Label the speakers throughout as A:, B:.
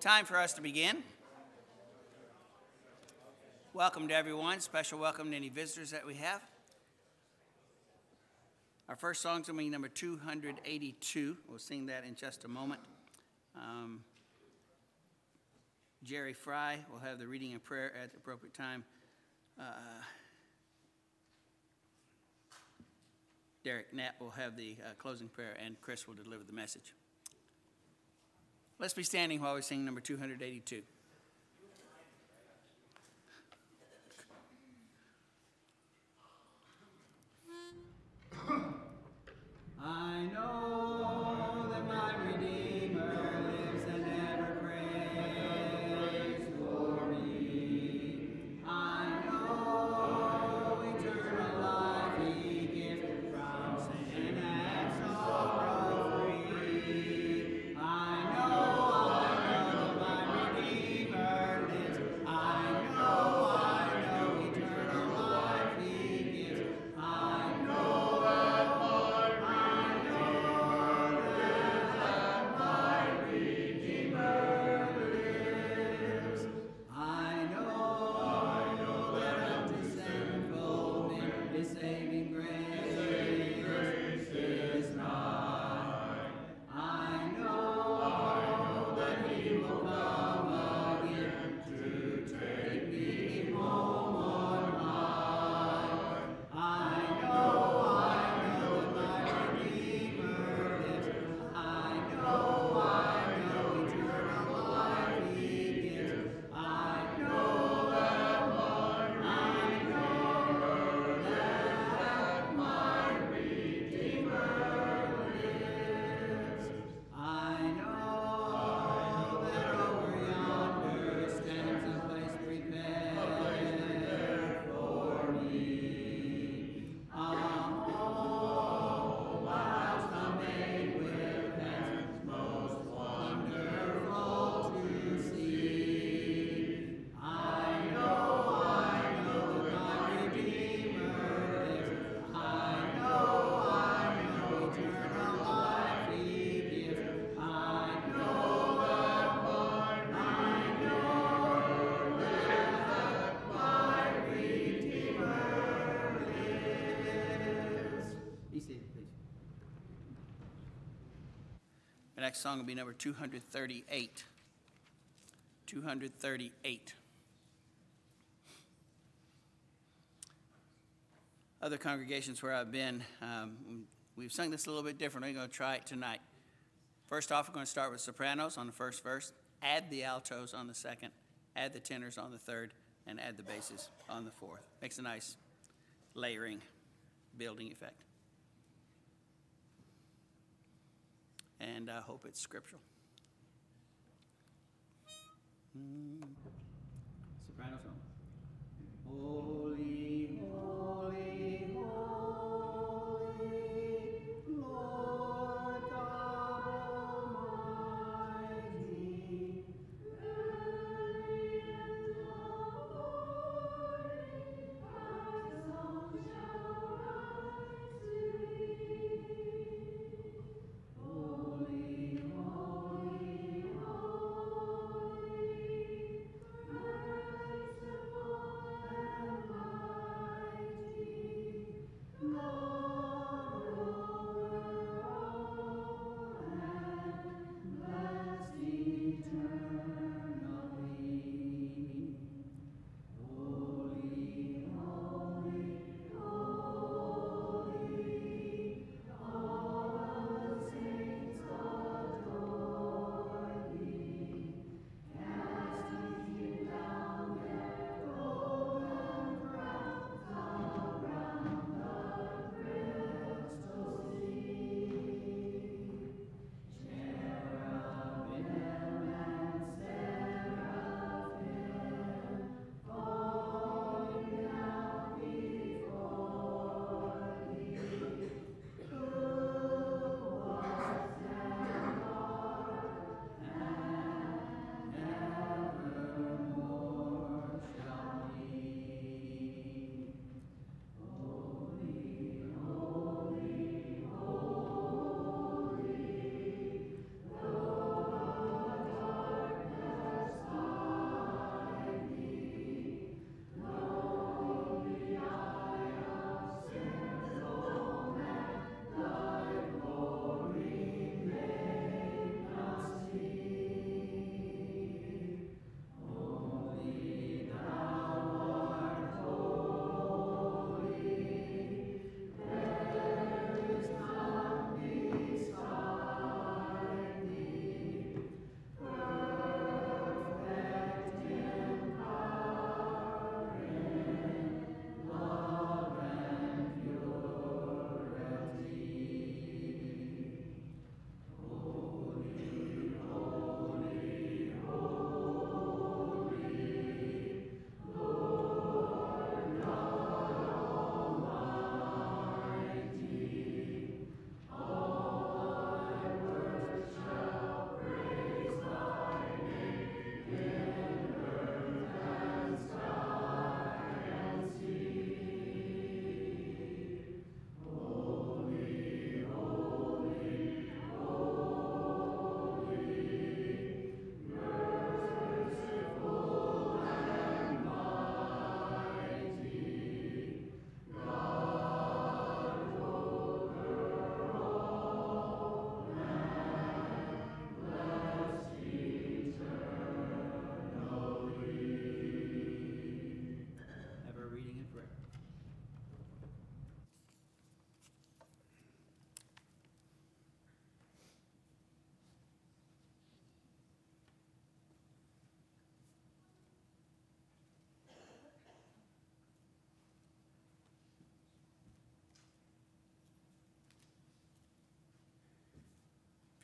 A: Time for us to begin. Welcome to everyone. Special welcome to any visitors that we have. Our first song is going to be number 282. We'll sing that in just a moment. Um, Jerry Fry will have the reading and prayer at the appropriate time. Uh, Derek Knapp will have the uh, closing prayer, and Chris will deliver the message. Let's be standing while we sing number 282. I know next song will be number 238. 238. Other congregations where I've been, um, we've sung this a little bit different. We're going to try it tonight. First off, we're going to start with sopranos on the first verse, add the altos on the second, add the tenors on the third, and add the basses on the fourth. Makes a nice layering, building effect. And I hope it's scriptural. Mm. Soprano. Holy, holy,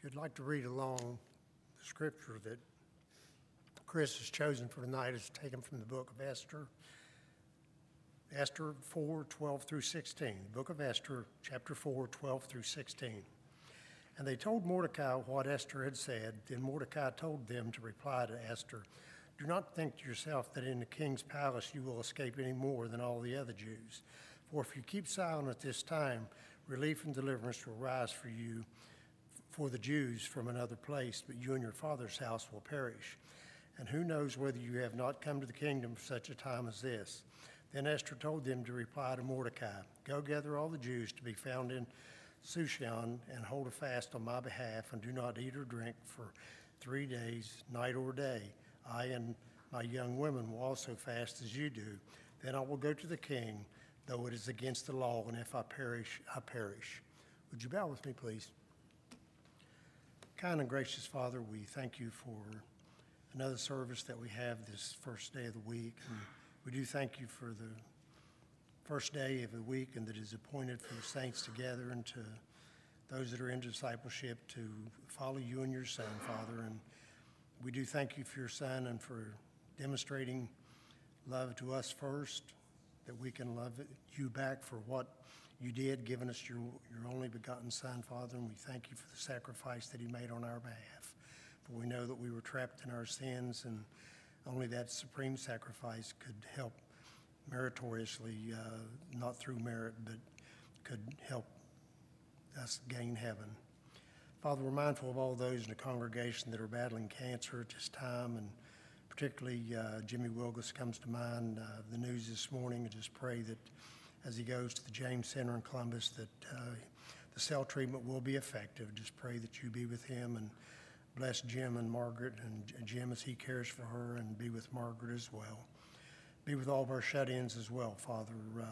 B: you'd like to read along, the scripture that Chris has chosen for tonight is taken from the book of Esther, Esther 4, 12 through 16. The book of Esther, chapter 4, 12 through 16. And they told Mordecai what Esther had said. Then Mordecai told them to reply to Esther, Do not think to yourself that in the king's palace you will escape any more than all the other Jews. For if you keep silent at this time, relief and deliverance will rise for you for the Jews from another place, but you and your father's house will perish. And who knows whether you have not come to the kingdom for such a time as this? Then Esther told them to reply to Mordecai Go gather all the Jews to be found in Sushan and hold a fast on my behalf, and do not eat or drink for three days, night or day. I and my young women will also fast as you do. Then I will go to the king, though it is against the law, and if I perish, I perish. Would you bow with me, please? Kind and gracious Father, we thank you for another service that we have this first day of the week. And we do thank you for the first day of the week and that is appointed for the saints together and to those that are in discipleship to follow you and your Son, Father. And we do thank you for your Son and for demonstrating love to us first, that we can love you back for what you did, giving us your, your only begotten Son, Father, and we thank you for the sacrifice that he made on our behalf. For we know that we were trapped in our sins, and only that supreme sacrifice could help meritoriously, uh, not through merit, but could help us gain heaven. Father, we're mindful of all those in the congregation that are battling cancer at this time, and particularly uh, Jimmy Wilgus comes to mind. Uh, the news this morning, I just pray that as he goes to the James Center in Columbus that uh, the cell treatment will be effective. Just pray that you be with him and bless Jim and Margaret and Jim as he cares for her and be with Margaret as well. Be with all of our shut-ins as well, Father. Uh,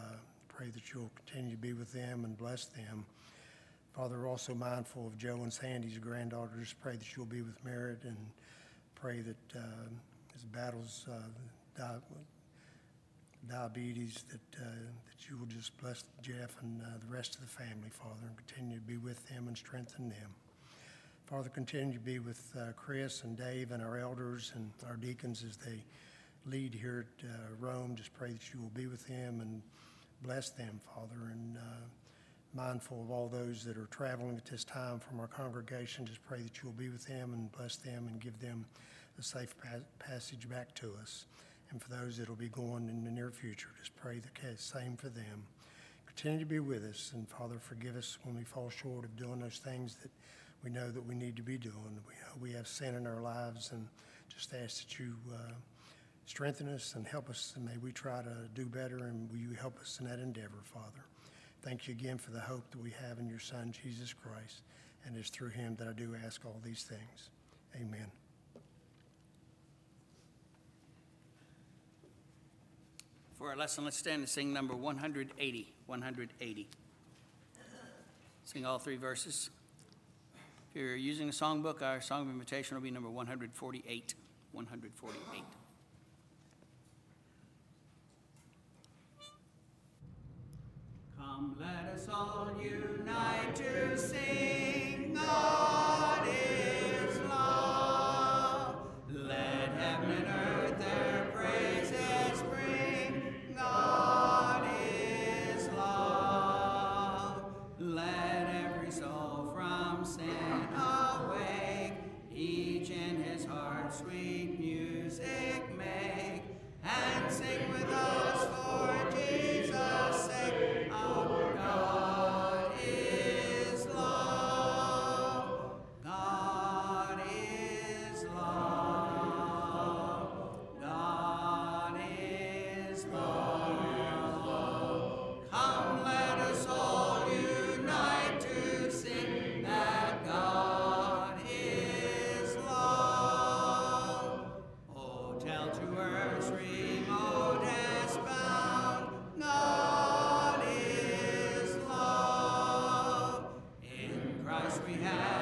B: pray that you'll continue to be with them and bless them. Father, we're also mindful of Joe and Sandy's granddaughters. Pray that you'll be with Merritt and pray that uh, his battles uh, diabetes, that, uh, that you will just bless Jeff and uh, the rest of the family, Father, and continue to be with them and strengthen them. Father, continue to be with uh, Chris and Dave and our elders and our deacons as they lead here at uh, Rome. Just pray that you will be with them and bless them, Father, and uh, mindful of all those that are traveling at this time from our congregation. Just pray that you will be with them and bless them and give them a safe passage back to us. And for those that will be going in the near future, just pray the same for them. Continue to be with us. And Father, forgive us when we fall short of doing those things that we know that we need to be doing. We, we have sin in our lives and just ask that you uh, strengthen us and help us. And may we try to do better and will you help us in that endeavor, Father. Thank you again for the hope that we have in your Son, Jesus Christ. And it's through him that I do ask all these things. Amen.
A: For our lesson, let's stand and sing number 180. 180. Sing all three verses. If you're using a songbook, our song of invitation will be number 148. 148. Come, let us all unite to sing. God is we have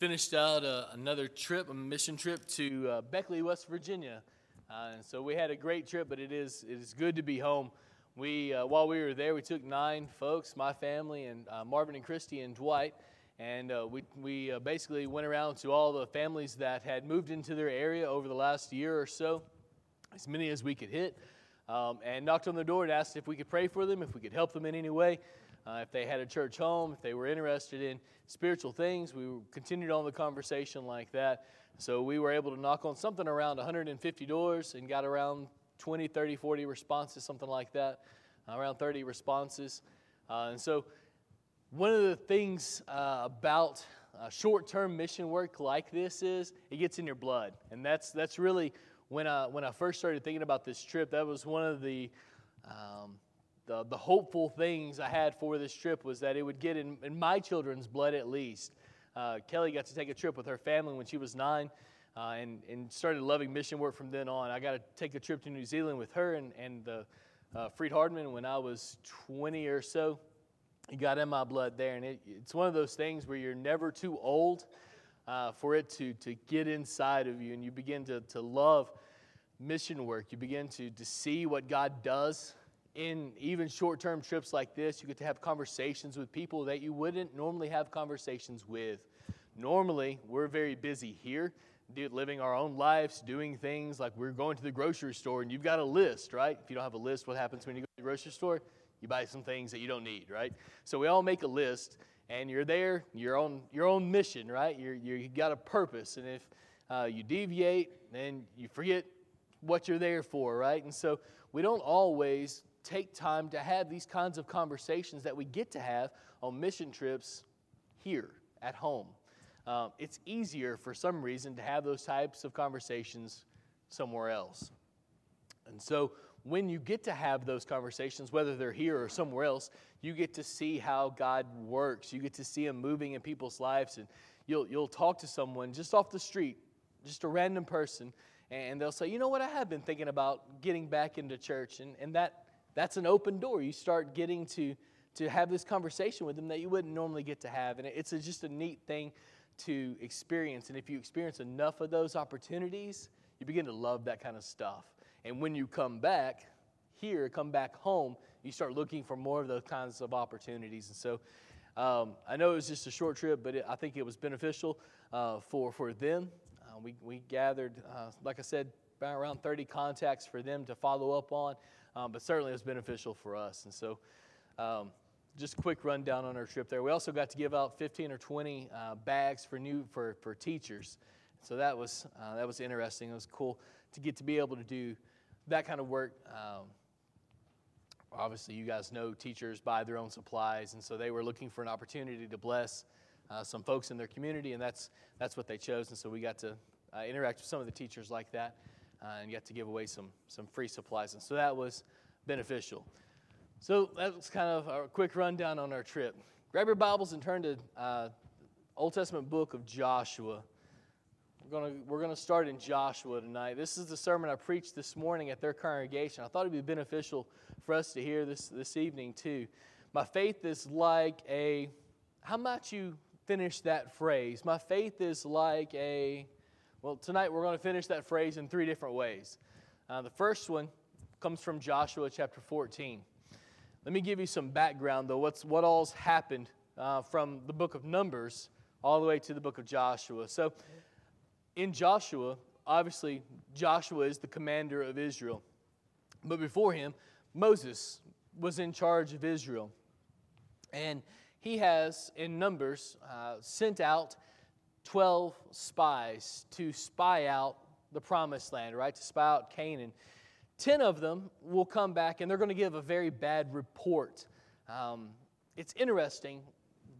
C: finished out uh, another trip, a mission trip to uh, Beckley, West Virginia. Uh, and so we had a great trip, but it is, it is good to be home. We, uh, while we were there, we took nine folks, my family, and uh, Marvin and Christy and Dwight. And we, we basically went around to all the families that had moved into their area over the last year or so, as many as we could hit, um, and knocked on the door and asked if we could pray for them, if we could help them in any way. Uh, if they had a church home, if they were interested in spiritual things, we continued on the conversation like that. So we were able to knock on something around 150 doors and got around 20, 30, 40 responses, something like that, uh, around 30 responses. Uh, and so one of the things uh, about uh, short-term mission work like this is it gets in your blood, and that's that's really when I when I first started thinking about this trip. That was one of the um, the, the hopeful things I had for this trip was that it would get in, in my children's blood at least. Uh, Kelly got to take a trip with her family when she was nine uh, and, and started loving mission work from then on. I got to take a trip to New Zealand with her and, and uh, Freed Hardeman when I was 20 or so. It got in my blood there. And it, it's one of those things where you're never too old uh, for it to, to get inside of you and you begin to, to love mission work. You begin to, to see what God does in even short term trips like this, you get to have conversations with people that you wouldn't normally have conversations with. Normally, we're very busy here, living our own lives, doing things like we're going to the grocery store and you've got a list, right? If you don't have a list, what happens when you go to the grocery store? You buy some things that you don't need, right? So we all make a list and you're there, you're on your own mission, right? You're, you got a purpose. And if uh, you deviate, then you forget what you're there for, right? And so we don't always take time to have these kinds of conversations that we get to have on mission trips here at home. Um, it's easier for some reason to have those types of conversations somewhere else. And so when you get to have those conversations, whether they're here or somewhere else, you get to see how God works. You get to see Him moving in people's lives. And you'll, you'll talk to someone just off the street, just a random person, and they'll say, You know what? I have been thinking about getting back into church. And, and that that's an open door. You start getting to, to have this conversation with them that you wouldn't normally get to have. And it's a, just a neat thing to experience. And if you experience enough of those opportunities, you begin to love that kind of stuff. And when you come back here, come back home, you start looking for more of those kinds of opportunities. And so um, I know it was just a short trip, but it, I think it was beneficial uh, for, for them. Uh, we, we gathered, uh, like I said, around 30 contacts for them to follow up on um, but certainly it was beneficial for us. And so, um, just a quick rundown on our trip there. We also got to give out 15 or 20 uh, bags for new for, for teachers. So that was uh, that was interesting. It was cool to get to be able to do that kind of work. Um, obviously, you guys know teachers buy their own supplies, and so they were looking for an opportunity to bless uh, some folks in their community, and that's that's what they chose. And so we got to uh, interact with some of the teachers like that uh, and got to give away some, some free supplies. And so that was beneficial. So that was kind of a quick rundown on our trip. Grab your Bibles and turn to uh, Old Testament book of Joshua. We're going we're gonna start in Joshua tonight. This is the sermon I preached this morning at their congregation. I thought it'd be beneficial for us to hear this this evening too. My faith is like a, how might you finish that phrase? My faith is like a, well, tonight we're going to finish that phrase in three different ways. Uh, the first one comes from Joshua chapter 14. Let me give you some background, though, what's, what all's happened uh, from the book of Numbers all the way to the book of Joshua. So, in Joshua, obviously, Joshua is the commander of Israel. But before him, Moses was in charge of Israel. And he has, in Numbers, uh, sent out 12 spies to spy out the promised land, right? To spy out Canaan. 10 of them will come back and they're going to give a very bad report. Um, it's interesting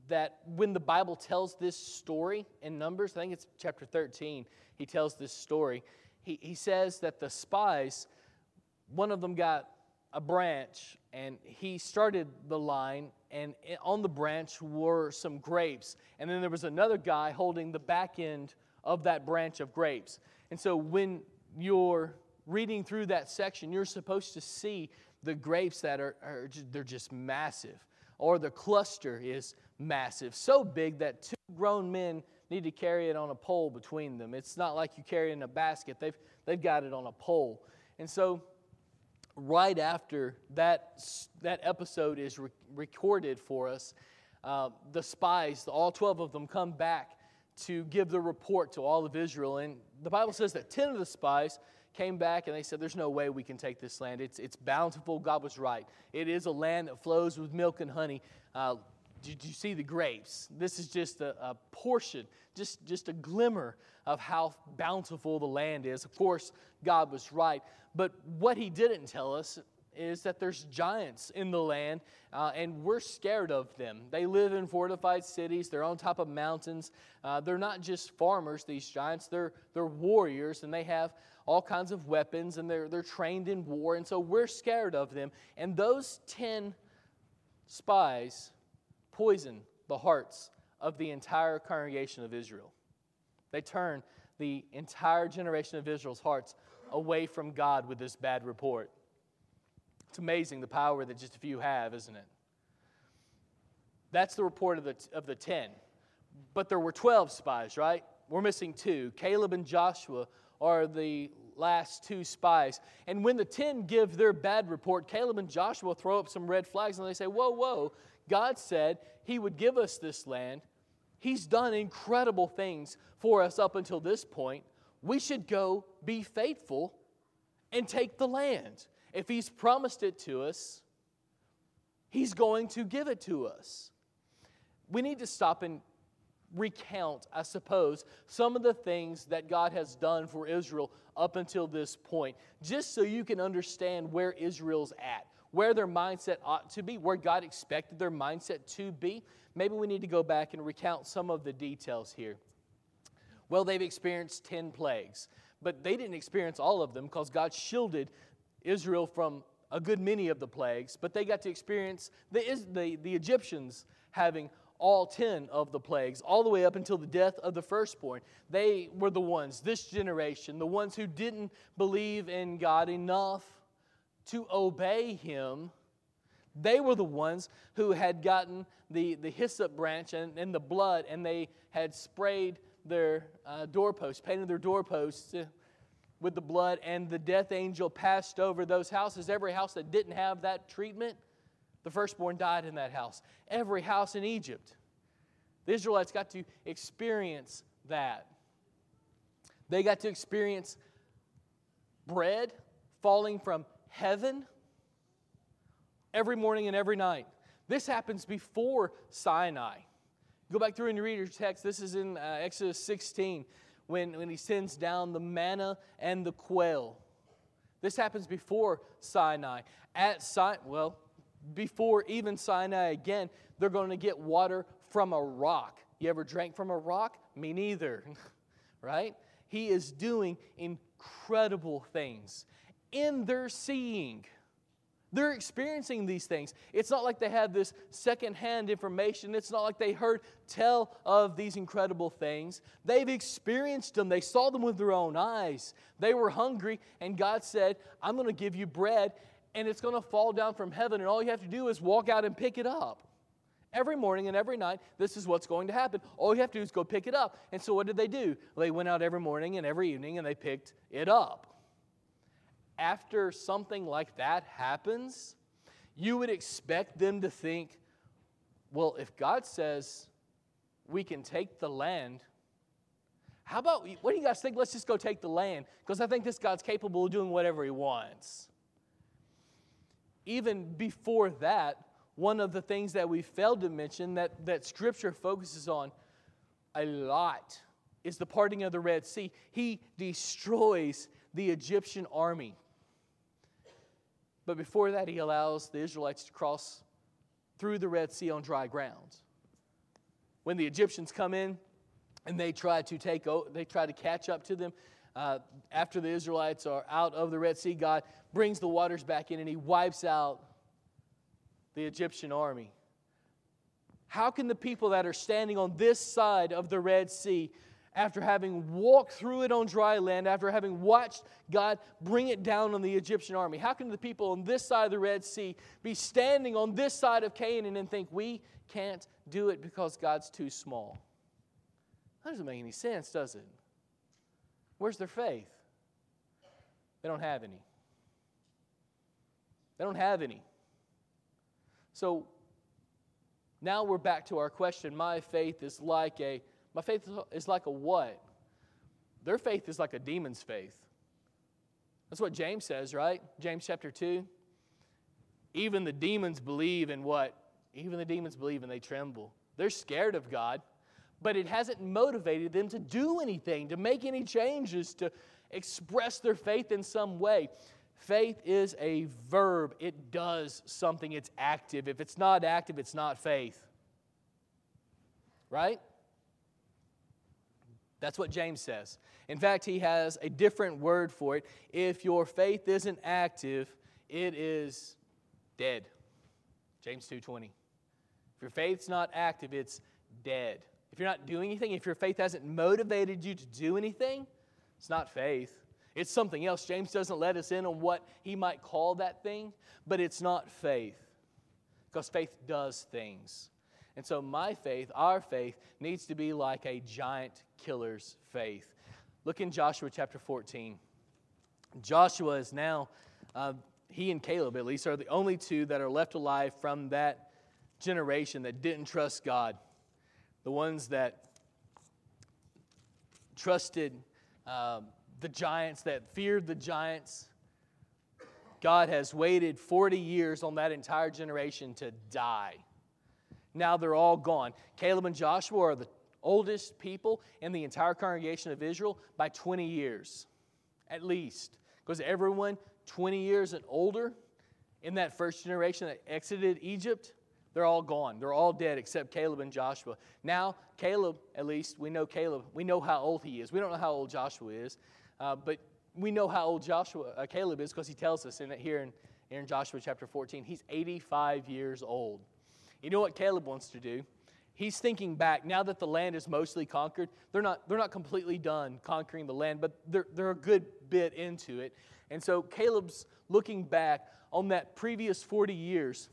C: that when the Bible tells this story in Numbers, I think it's chapter 13, he tells this story. He, he says that the spies, one of them got a branch and he started the line and on the branch were some grapes and then there was another guy holding the back end of that branch of grapes and so when you're reading through that section you're supposed to see the grapes that are, are they're just massive or the cluster is massive so big that two grown men need to carry it on a pole between them. It's not like you carry it in a basket, they've, they've got it on a pole. And so, right after that, that episode is re- recorded for us, uh, the spies, all 12 of them, come back to give the report to all of Israel. And the Bible says that 10 of the spies came back and they said, There's no way we can take this land. It's, it's bountiful. God was right. It is a land that flows with milk and honey. Uh, did you see the grapes? This is just a, a, portion, just, just a glimmer of how bountiful the land is. Of course, God was right. But what he didn't tell us is that there's giants in the land, uh, and we're scared of them. They live in fortified cities, they're on top of mountains. Uh, they're not just farmers, these giants, they're, they're warriors, and they have all kinds of weapons, and they're, they're trained in war, and so we're scared of them. And those 10 spies poison the hearts of the entire congregation of Israel. They turn the entire generation of Israel's hearts away from God with this bad report. It's amazing the power that just a few have, isn't it? That's the report of the, of the 10. But there were 12 spies, right? We're missing two. Caleb and Joshua are the last two spies. And when the 10 give their bad report, Caleb and Joshua throw up some red flags and they say, Whoa, whoa, God said He would give us this land. He's done incredible things for us up until this point. We should go be faithful and take the land. If He's promised it to us, He's going to give it to us. We need to stop and recount, I suppose, some of the things that God has done for Israel up until this point, just so you can understand where Israel's at, where their mindset ought to be, where God expected their mindset to be. Maybe we need to go back and recount some of the details here. Well, they've experienced 10 plagues, but they didn't experience all of them because God shielded Israel from a good many of the plagues, but they got to experience the, the, the Egyptians having all 10 of the plagues, all the way up until the death of the firstborn. They were the ones, this generation, the ones who didn't believe in God enough to obey Him. They were the ones who had gotten the, the hyssop branch and, and the blood, and they had sprayed their uh, doorposts, painted their doorposts with the blood, and the death angel passed over those houses. Every house that didn't have that treatment, the firstborn died in that house. Every house in Egypt. The Israelites got to experience that. They got to experience bread falling from heaven every morning and every night. This happens before Sinai. Go back through and read your text. This is in uh, Exodus 16 when, when he sends down the manna and the quail. This happens before Sinai. At Sinai, well, before even Sinai again, they're going to get water from a rock. You ever drank from a rock? Me neither, right? He is doing incredible things in their seeing. They're experiencing these things. It's not like they have this secondhand information. It's not like they heard tell of these incredible things. They've experienced them. They saw them with their own eyes. They were hungry, and God said, I'm going to give you bread, and it's going to fall down from heaven, and all you have to do is walk out and pick it up. Every morning and every night, this is what's going to happen. All you have to do is go pick it up. And so, what did they do? They went out every morning and every evening and they picked it up after something like that happens, you would expect them to think, well, if God says we can take the land, how about, what do you guys think? Let's just go take the land. Because I think this God's capable of doing whatever he wants. Even before that, one of the things that we failed to mention that, that Scripture focuses on a lot is the parting of the Red Sea. He destroys the Egyptian army. But before that, he allows the Israelites to cross through the Red Sea on dry ground. When the Egyptians come in and they try to take, they try to catch up to them, uh, after the Israelites are out of the Red Sea, God brings the waters back in and he wipes out the Egyptian army. How can the people that are standing on this side of the Red Sea after having walked through it on dry land, after having watched God bring it down on the Egyptian army? How can the people on this side of the Red Sea be standing on this side of Canaan and think we can't do it because God's too small? That doesn't make any sense, does it? Where's their faith? They don't have any. They don't have any. So now we're back to our question. My faith is like a my faith is like a what? Their faith is like a demon's faith. That's what James says, right? James chapter 2. Even the demons believe in what? Even the demons believe and they tremble. They're scared of God, but it hasn't motivated them to do anything, to make any changes, to express their faith in some way. Faith is a verb, it does something, it's active. If it's not active, it's not faith. Right? That's what James says. In fact, he has a different word for it. If your faith isn't active, it is dead. James 2:20. If your faith's not active, it's dead. If you're not doing anything, if your faith hasn't motivated you to do anything, it's not faith. It's something else. James doesn't let us in on what he might call that thing, but it's not faith. Because faith does things. And so, my faith, our faith, needs to be like a giant killer's faith. Look in Joshua chapter 14. Joshua is now, uh, he and Caleb at least, are the only two that are left alive from that generation that didn't trust God. The ones that trusted um, the giants, that feared the giants. God has waited 40 years on that entire generation to die. Now they're all gone. Caleb and Joshua are the oldest people in the entire congregation of Israel by 20 years, at least. Because everyone 20 years and older in that first generation that exited Egypt, they're all gone. They're all dead except Caleb and Joshua. Now, Caleb, at least, we know Caleb. We know how old he is. We don't know how old Joshua is, uh, but we know how old Joshua, uh, Caleb is because he tells us in, here in, here in Joshua chapter 14. He's 85 years old. You know what Caleb wants to do? He's thinking back now that the land is mostly conquered. They're not, they're not completely done conquering the land, but they're, they're a good bit into it. And so Caleb's looking back on that previous 40 years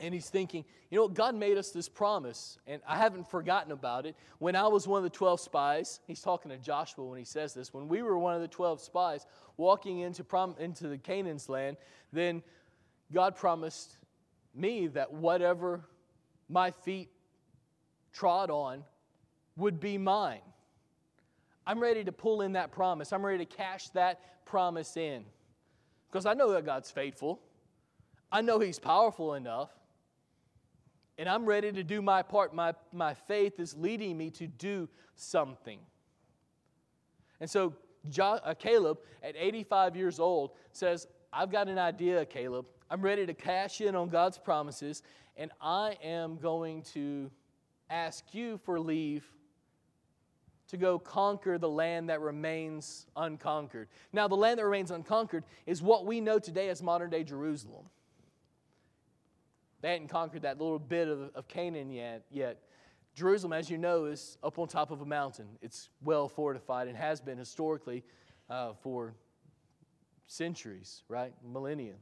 C: and he's thinking, you know, God made us this promise, and I haven't forgotten about it. When I was one of the 12 spies, he's talking to Joshua when he says this, when we were one of the 12 spies walking into, prom- into the Canaan's land, then God promised me that whatever my feet trod on would be mine. I'm ready to pull in that promise. I'm ready to cash that promise in. Because I know that God's faithful. I know He's powerful enough. And I'm ready to do my part. My, my faith is leading me to do something. And so jo- uh, Caleb, at 85 years old, says, I've got an idea, Caleb. I'm ready to cash in on God's promises, and I am going to ask you for leave to go conquer the land that remains unconquered. Now, the land that remains unconquered is what we know today as modern day Jerusalem. They hadn't conquered that little bit of, of Canaan yet, yet. Jerusalem, as you know, is up on top of a mountain. It's well fortified and has been historically uh, for centuries, right? Millennia.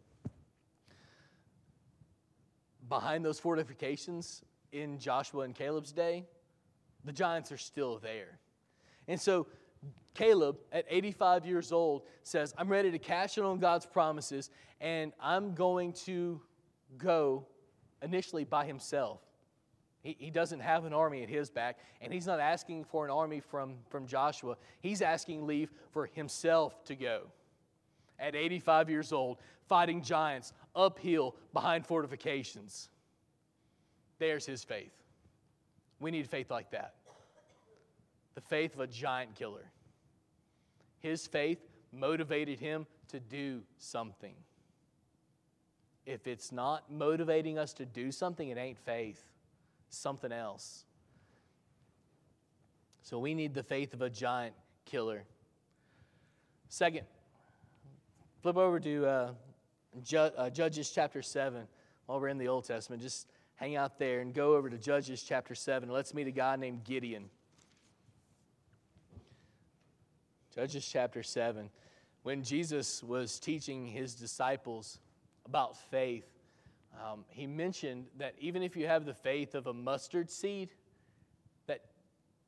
C: Behind those fortifications in Joshua and Caleb's day, the giants are still there. And so Caleb, at 85 years old, says, I'm ready to cash in on God's promises, and I'm going to go initially by himself. He, he doesn't have an army at his back, and he's not asking for an army from, from Joshua. He's asking leave for himself to go. At 85 years old, fighting giants uphill behind fortifications. There's his faith. We need faith like that the faith of a giant killer. His faith motivated him to do something. If it's not motivating us to do something, it ain't faith, something else. So we need the faith of a giant killer. Second, flip over to uh, uh, Judges chapter 7 while we're in the Old Testament. Just hang out there and go over to Judges chapter 7. Let's meet a guy named Gideon. Judges chapter 7. When Jesus was teaching his disciples about faith, um, he mentioned that even if you have the faith of a mustard seed, that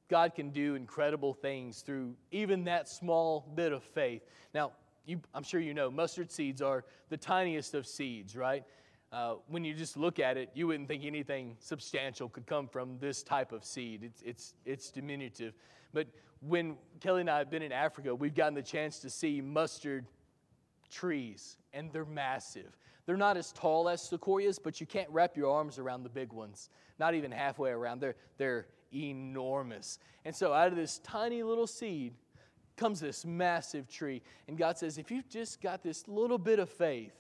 C: God can do incredible things through even that small bit of faith. Now, you, I'm sure you know, mustard seeds are the tiniest of seeds, right? Uh, when you just look at it, you wouldn't think anything substantial could come from this type of seed. It's, it's, it's diminutive. But when Kelly and I have been in Africa, we've gotten the chance to see mustard trees, and they're massive. They're not as tall as sequoias, but you can't wrap your arms around the big ones, not even halfway around. They're, they're enormous. And so, out of this tiny little seed comes this massive tree. And God says, if you've just got this little bit of faith,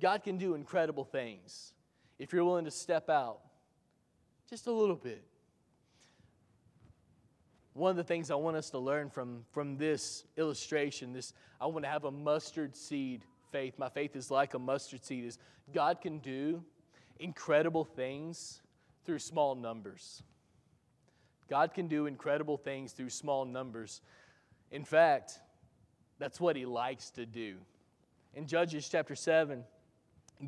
C: God can do incredible things if you're willing to step out just a little bit. One of the things I want us to learn from, from this illustration, this I want to have a mustard seed faith. My faith is like a mustard seed, is God can do incredible things through small numbers. God can do incredible things through small numbers. In fact, that's what he likes to do. In Judges chapter 7,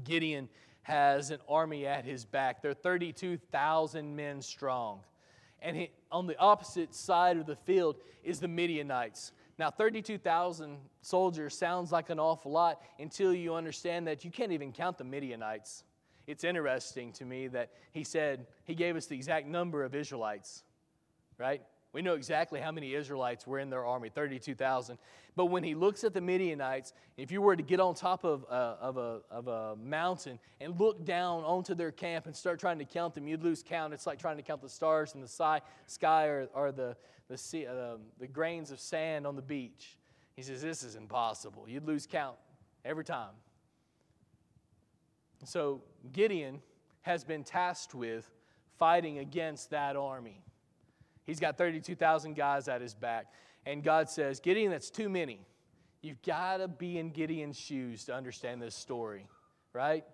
C: Gideon has an army at his back. They're 32,000 men strong. And he, on the opposite side of the field is the Midianites. Now, 32,000 soldiers sounds like an awful lot until you understand that you can't even count the Midianites. It's interesting to me that he said he gave us the exact number of Israelites, right? We know exactly how many Israelites were in their army 32,000. But when he looks at the Midianites, if you were to get on top of a, of, a, of a mountain and look down onto their camp and start trying to count them, you'd lose count. It's like trying to count the stars in the sky, sky or, or the, the, sea, uh, the grains of sand on the beach. He says, This is impossible. You'd lose count every time. So Gideon has been tasked with fighting against that army. He's got 32,000 guys at his back. And God says, Gideon, that's too many. You've got to be in Gideon's shoes to understand this story, right?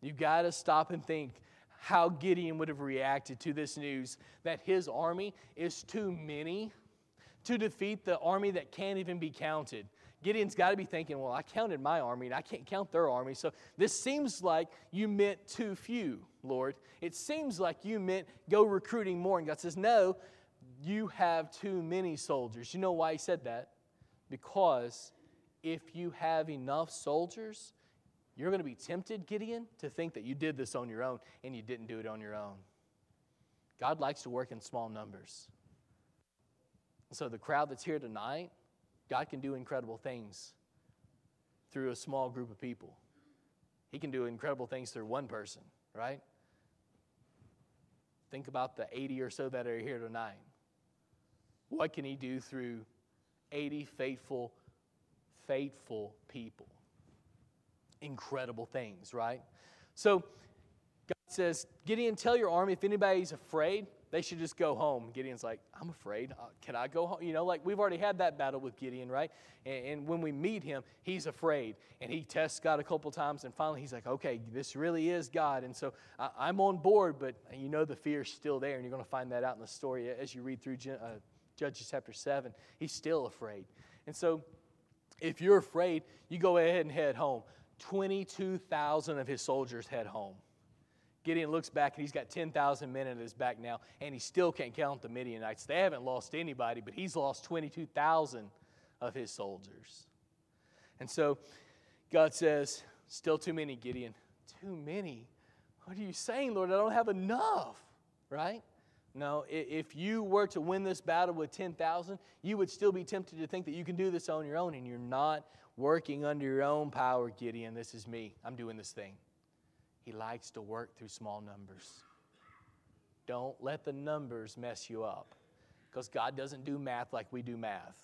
C: You've got to stop and think how Gideon would have reacted to this news that his army is too many to defeat the army that can't even be counted. Gideon's got to be thinking, well, I counted my army and I can't count their army. So this seems like you meant too few, Lord. It seems like you meant go recruiting more. And God says, no, you have too many soldiers. You know why he said that? Because if you have enough soldiers, you're going to be tempted, Gideon, to think that you did this on your own and you didn't do it on your own. God likes to work in small numbers. So the crowd that's here tonight, God can do incredible things through a small group of people. He can do incredible things through one person, right? Think about the 80 or so that are here tonight. What can He do through 80 faithful, faithful people? Incredible things, right? So God says, Gideon, tell your army if anybody's afraid, they should just go home. Gideon's like, I'm afraid. Uh, can I go home? You know, like we've already had that battle with Gideon, right? And, and, when we meet him, he's afraid. And he tests God a couple times. And finally, he's like, okay, this really is God. And so I, I'm on board, but you know the fear's still there. And you're going to find that out in the story as you read through uh, Judges chapter 7. He's still afraid. And so if you're afraid, you go ahead and head home. 22,000 of his soldiers head home. Gideon looks back and he's got 10,000 men at his back now, and he still can't count the Midianites. They haven't lost anybody, but he's lost 22,000 of his soldiers. And so God says, Still too many, Gideon. Too many? What are you saying, Lord? I don't have enough, right? No, if you were to win this battle with 10,000, you would still be tempted to think that you can do this on your own, and you're not working under your own power, Gideon. This is me. I'm doing this thing. He likes to work through small numbers. Don't let the numbers mess you up because God doesn't do math like we do math.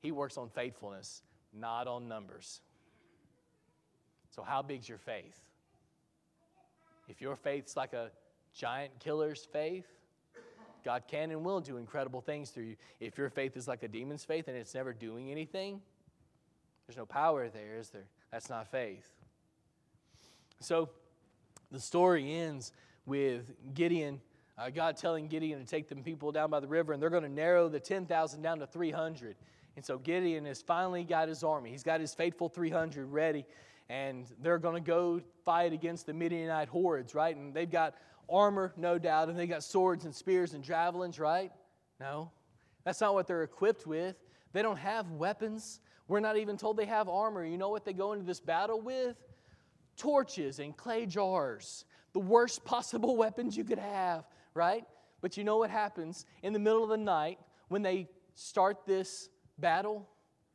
C: He works on faithfulness, not on numbers. So, how big's your faith? If your faith's like a giant killer's faith, God can and will do incredible things through you. If your faith is like a demon's faith and it's never doing anything, there's no power there, is there? That's not faith. So, the story ends with Gideon, uh, God telling Gideon to take the people down by the river, and they're going to narrow the 10,000 down to 300. And so Gideon has finally got his army. He's got his faithful 300 ready. and they're going to go fight against the Midianite hordes, right? And they've got armor, no doubt, and they've got swords and spears and javelins, right? No, that's not what they're equipped with. They don't have weapons. We're not even told they have armor. You know what they go into this battle with? Torches and clay jars. The worst possible weapons you could have, right? But you know what happens in the middle of the night when they start this battle?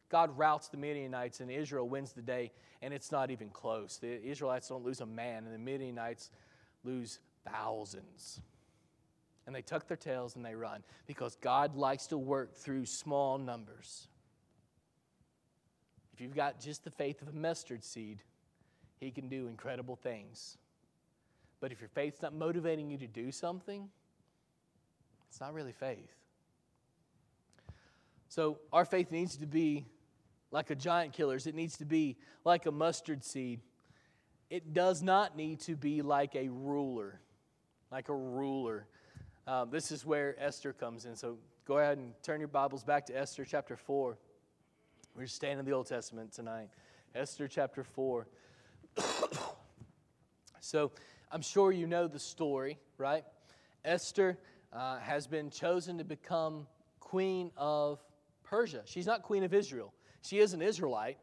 C: God routs the Midianites and Israel wins the day, and it's not even close. The Israelites don't lose a man, and the Midianites lose thousands. And they tuck their tails and they run because God likes to work through small numbers. If you've got just the faith of a mustard seed, He can do incredible things. But if your faith's not motivating you to do something, it's not really faith. So our faith needs to be like a giant killer's, it needs to be like a mustard seed. It does not need to be like a ruler, like a ruler. Um, this is where Esther comes in. So go ahead and turn your Bibles back to Esther chapter 4. We're staying in the Old Testament tonight. Esther chapter 4. so I'm sure you know the story, right? Esther uh, has been chosen to become queen of Persia. She's not queen of Israel. She is an Israelite,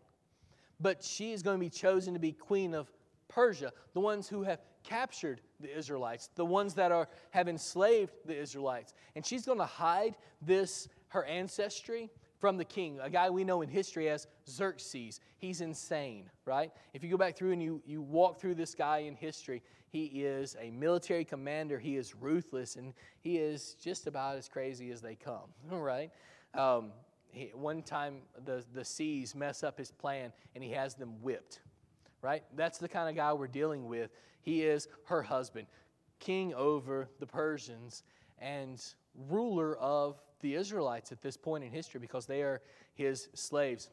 C: but she is going to be chosen to be queen of Persia, the ones who have captured the Israelites, the ones that are have enslaved the Israelites. And she's going to hide this her ancestry from the king, a guy we know in history as Xerxes. He's insane, right? If you go back through and you, you walk through this guy in history, he is a military commander. He is ruthless, and he is just about as crazy as they come, right? Um, he, one time the, the seas mess up his plan, and he has them whipped, right? That's the kind of guy we're dealing with. He is her husband, king over the Persians, and ruler of the Israelites at this point in history because they are his slaves.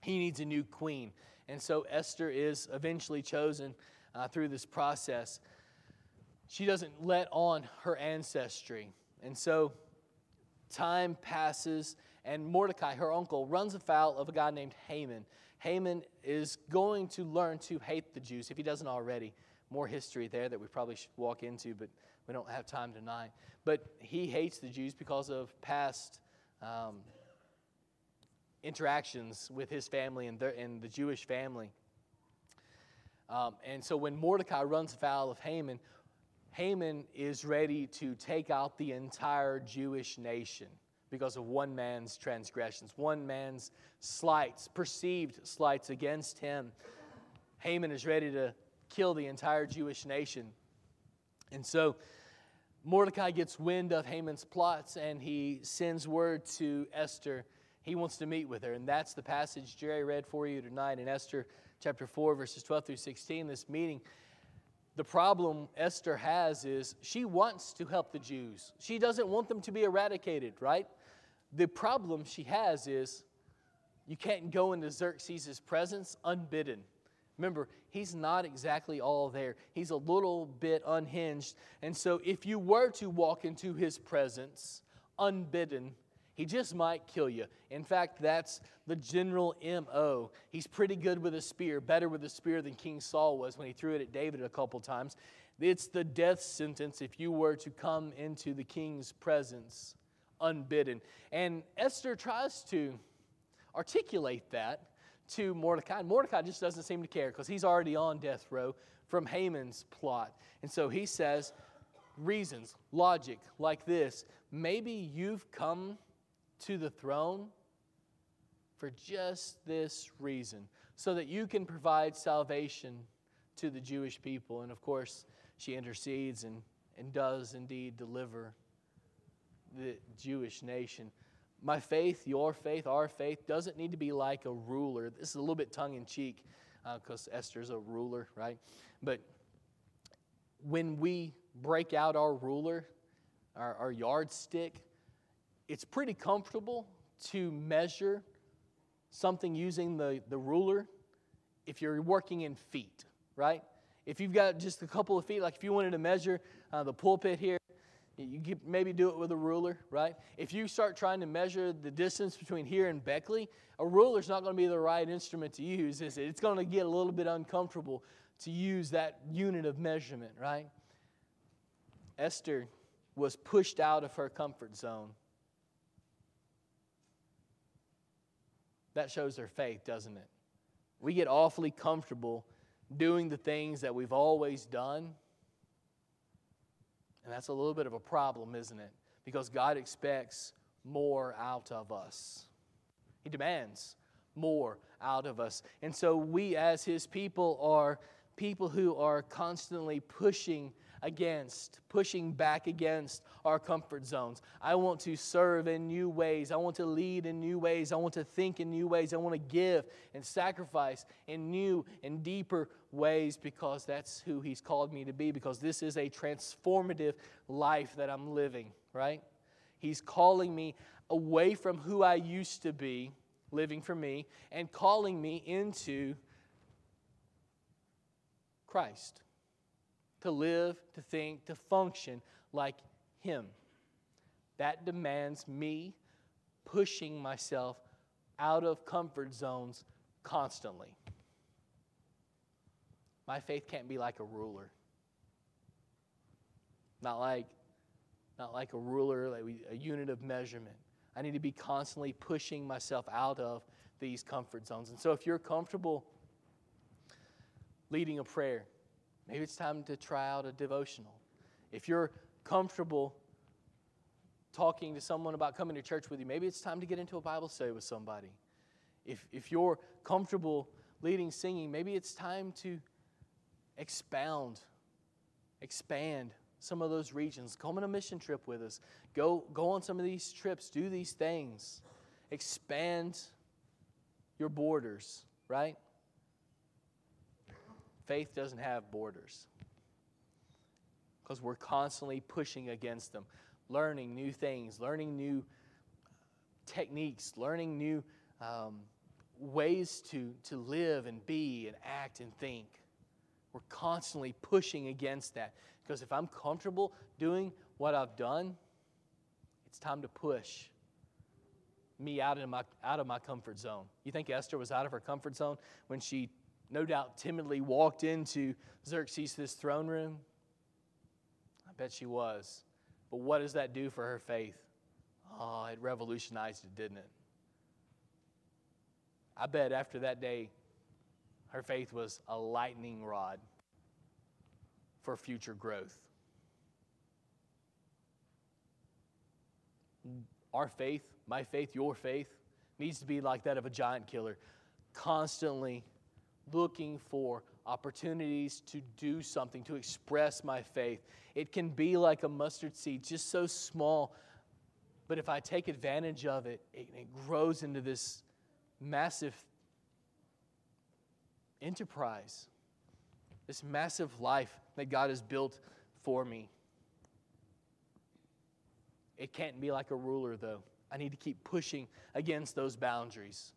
C: He needs a new queen. And so Esther is eventually chosen uh, through this process. She doesn't let on her ancestry. And so time passes, and Mordecai, her uncle, runs afoul of a guy named Haman. Haman is going to learn to hate the Jews if he doesn't already. More history there that we probably should walk into, but we don't have time tonight. But he hates the Jews because of past um, interactions with his family and, the, and the Jewish family. Um, and so when Mordecai runs afoul of Haman, Haman is ready to take out the entire Jewish nation because of one man's transgressions, one man's slights, perceived slights against him. Haman is ready to kill the entire Jewish nation. And so Mordecai gets wind of Haman's plots and he sends word to Esther. He wants to meet with her. And that's the passage Jerry read for you tonight in Esther chapter 4, verses 12 through 16. This meeting, the problem Esther has is she wants to help the Jews. She doesn't want them to be eradicated, right? The problem she has is you can't go into Xerxes' presence unbidden. Remember, he's not exactly all there. He's a little bit unhinged. And so, if you were to walk into his presence unbidden, he just might kill you. In fact, that's the general MO. He's pretty good with a spear, better with a spear than King Saul was when he threw it at David a couple times. It's the death sentence if you were to come into the king's presence unbidden. And Esther tries to articulate that to Mordecai. And Mordecai just doesn't seem to care because he's already on death row from Haman's plot. And so he says, reasons, logic like this maybe you've come to the throne for just this reason, so that you can provide salvation to the Jewish people. And of course, she intercedes and, and does indeed deliver the Jewish nation. My faith, your faith, our faith doesn't need to be like a ruler. This is a little bit tongue in cheek because uh, Esther's a ruler, right? But when we break out our ruler, our, our yardstick, it's pretty comfortable to measure something using the, the ruler if you're working in feet, right? If you've got just a couple of feet, like if you wanted to measure uh, the pulpit here, You could maybe do it with a ruler, right? If you start trying to measure the distance between here and Beckley, a ruler's not going to be the right instrument to use, is it? It's going to get a little bit uncomfortable to use that unit of measurement, right? Esther was pushed out of her comfort zone. That shows her faith, doesn't it? We get awfully comfortable doing the things that we've always done. And that's a little bit of a problem, isn't it? Because God expects more out of us. He demands more out of us. And so we, as His people, are people who are constantly pushing against, pushing back against our comfort zones. I want to serve in new ways. I want to lead in new ways. I want to think in new ways. I want to give and sacrifice in new and deeper ways because that's who He's called me to be, because this is a transformative life that I'm living, right? He's calling me away from who I used to be, living for me, and calling me into Christ to live, to think, to function like Him. That demands me pushing myself out of comfort zones constantly. My faith can't be like a ruler. Not like, not like a ruler, like a unit of measurement. I need to be constantly pushing myself out of these comfort zones. And so if you're comfortable leading a prayer, maybe it's time to try out a devotional. If you're comfortable talking to someone about coming to church with you, maybe it's time to get into a Bible study with somebody. If, if you're comfortable leading singing, maybe it's time to expound, expand some of those regions. Come on a mission trip with us. Go, go on some of these trips. Do these things. Expand your borders, right? Faith doesn't have borders because we're constantly pushing against them, learning new things, learning new techniques, learning new um, ways to, to live and be and act and think. We're constantly pushing against that because if I'm comfortable doing what I've done, it's time to push me out of my, out of my comfort zone. You think Esther was out of her comfort zone when she no doubt timidly walked into Xerxes' throne room? I bet she was. But what does that do for her faith? Oh, it revolutionized it, didn't it? I bet after that day, her faith was a lightning rod for future growth. Our faith, my faith, your faith, needs to be like that of a giant killer, constantly looking for opportunities to do something, to express my faith. It can be like a mustard seed, just so small, but if I take advantage of it, it, it grows into this massive enterprise, this massive life that God has built for me. It can't be like a ruler, though. I need to keep pushing against those boundaries.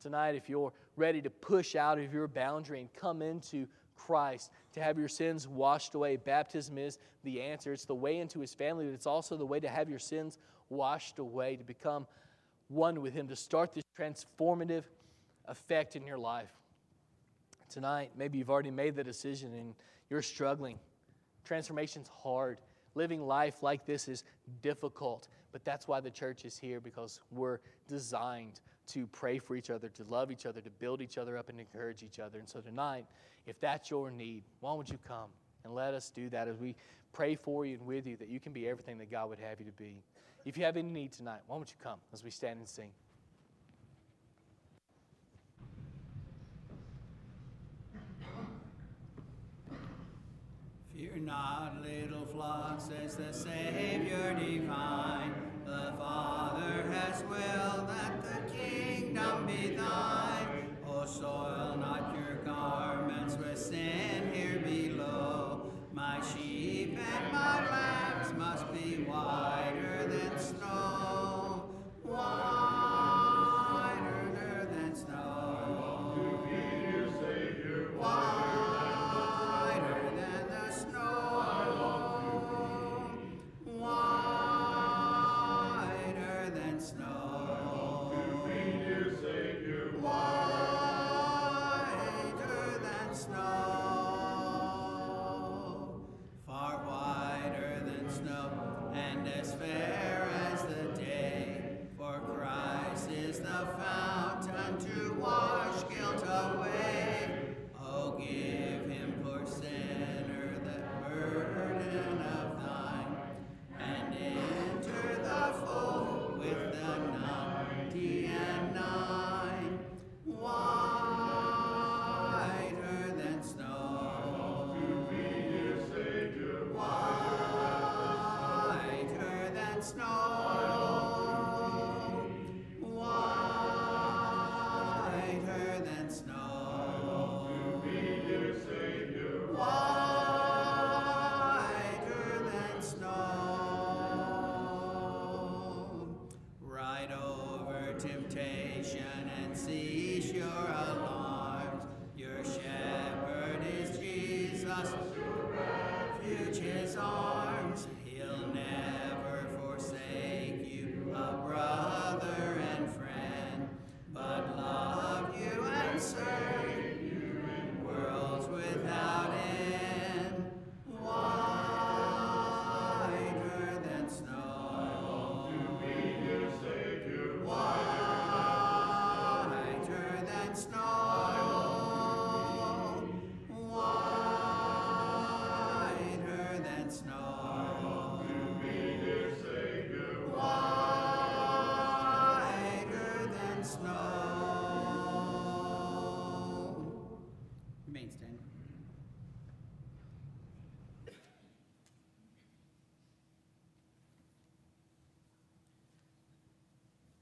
C: Tonight, if you're ready to push out of your boundary and come into Christ, to have your sins washed away, baptism is the answer. It's the way into His family, but it's also the way to have your sins washed away, to become one with Him, to start this transformative effect in your life. Tonight, maybe you've already made the decision and you're struggling. Transformation's hard. Living life like this is difficult, but that's why the church is here because we're designed to pray for each other, to love each other, to build each other up and encourage each other. And so tonight, if that's your need, why don't you come and let us do that as we pray for you and with you that you can be everything that God would have you to be. If you have any need tonight, why don't you come as we stand and sing?
A: Fear not, little flock, says the Savior divine. The Father has willed that the kingdom be thine. O soil not your garments with sin here below. My sheep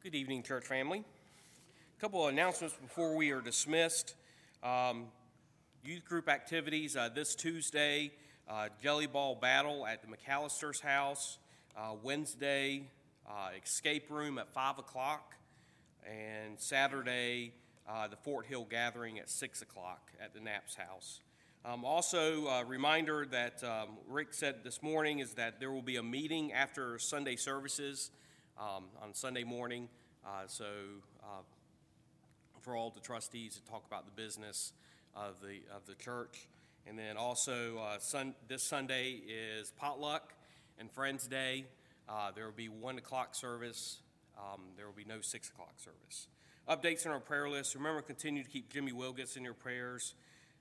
D: Good evening, church family. A couple of announcements before we are dismissed. Um, youth group activities uh, this Tuesday, uh, Jelly Ball Battle at the McAllister's house. Uh, Wednesday, uh, escape room at 5 o'clock. And Saturday, uh, the Fort Hill gathering at 6 o'clock at the Knapp's house. Um, also, a reminder that um, Rick said this morning is that there will be a meeting after Sunday services um, on Sunday morning. Uh, so, uh, for all the trustees to talk about the business of the of the church, and then also uh, sun, this Sunday is potluck and Friends Day. Uh, there will be one o'clock service. Um, there will be no six o'clock service. Updates on our prayer list. Remember, continue to keep Jimmy Wilgus in your prayers.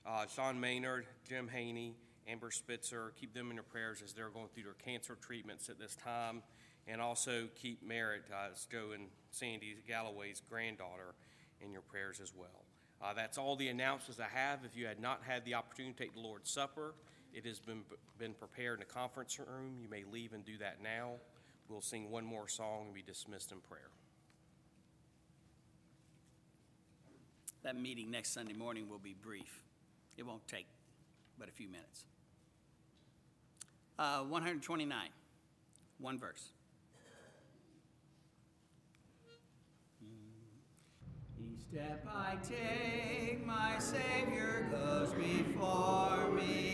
D: Uh, Sean Maynard, Jim Haney, Amber Spitzer, keep them in your prayers as they're going through their cancer treatments at this time. And also keep Merritt, uh, it's and Sandy Galloway's granddaughter, in your prayers as well. Uh, that's all the announcements I have. If you had not had the opportunity to take the Lord's Supper, it has been, been prepared in the conference room. You may leave and do that now. We'll sing one more song and be dismissed in prayer.
A: That meeting next Sunday morning will be brief. It won't take but a few minutes. Uh, 129, one verse. Step I take, my Savior goes before me,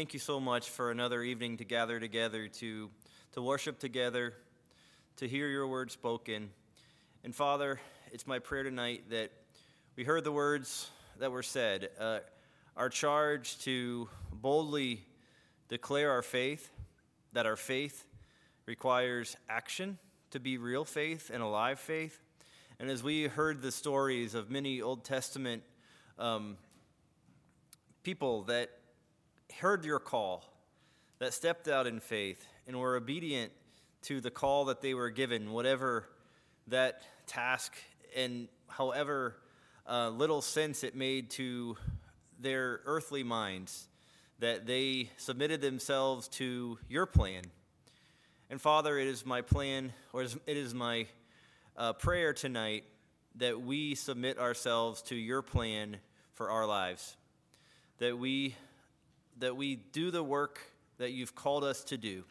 E: thank you so much for another evening to gather together, to, to worship together, to hear your word spoken. And Father, it's my prayer tonight that we heard the words that were said, uh, our charge to boldly declare our faith, that our faith requires action to be real faith and alive faith. And as we heard the stories of many Old Testament um, people that heard your call, that stepped out in faith, and were obedient to the call that they were given, whatever that task and however uh, little sense it made to their earthly minds, that they submitted themselves to your plan. And Father, it is my plan, or it is my uh, prayer tonight that we submit ourselves to your plan for our lives. That we, that we do the work that you've called us to do,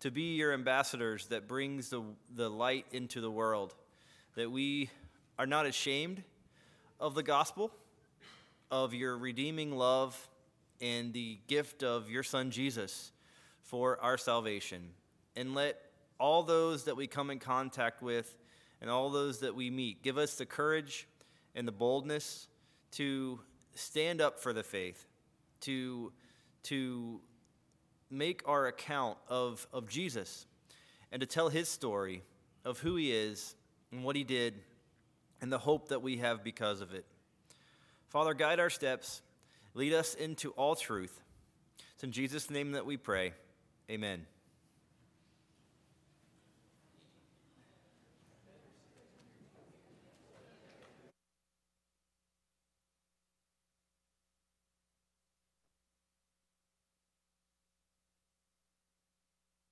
E: to be your ambassadors that brings the, the light into the world, that we are not ashamed of the gospel, of your redeeming love, and the gift of your Son Jesus for our salvation. And let all those that we come in contact with and all those that we meet give us the courage and the boldness to stand up for the faith, to, to make our account of, of Jesus, and to tell his story of who he is and what he did and the hope that we have because of it. Father, guide our steps, lead us into all truth. It's in Jesus' name that we pray. Amen.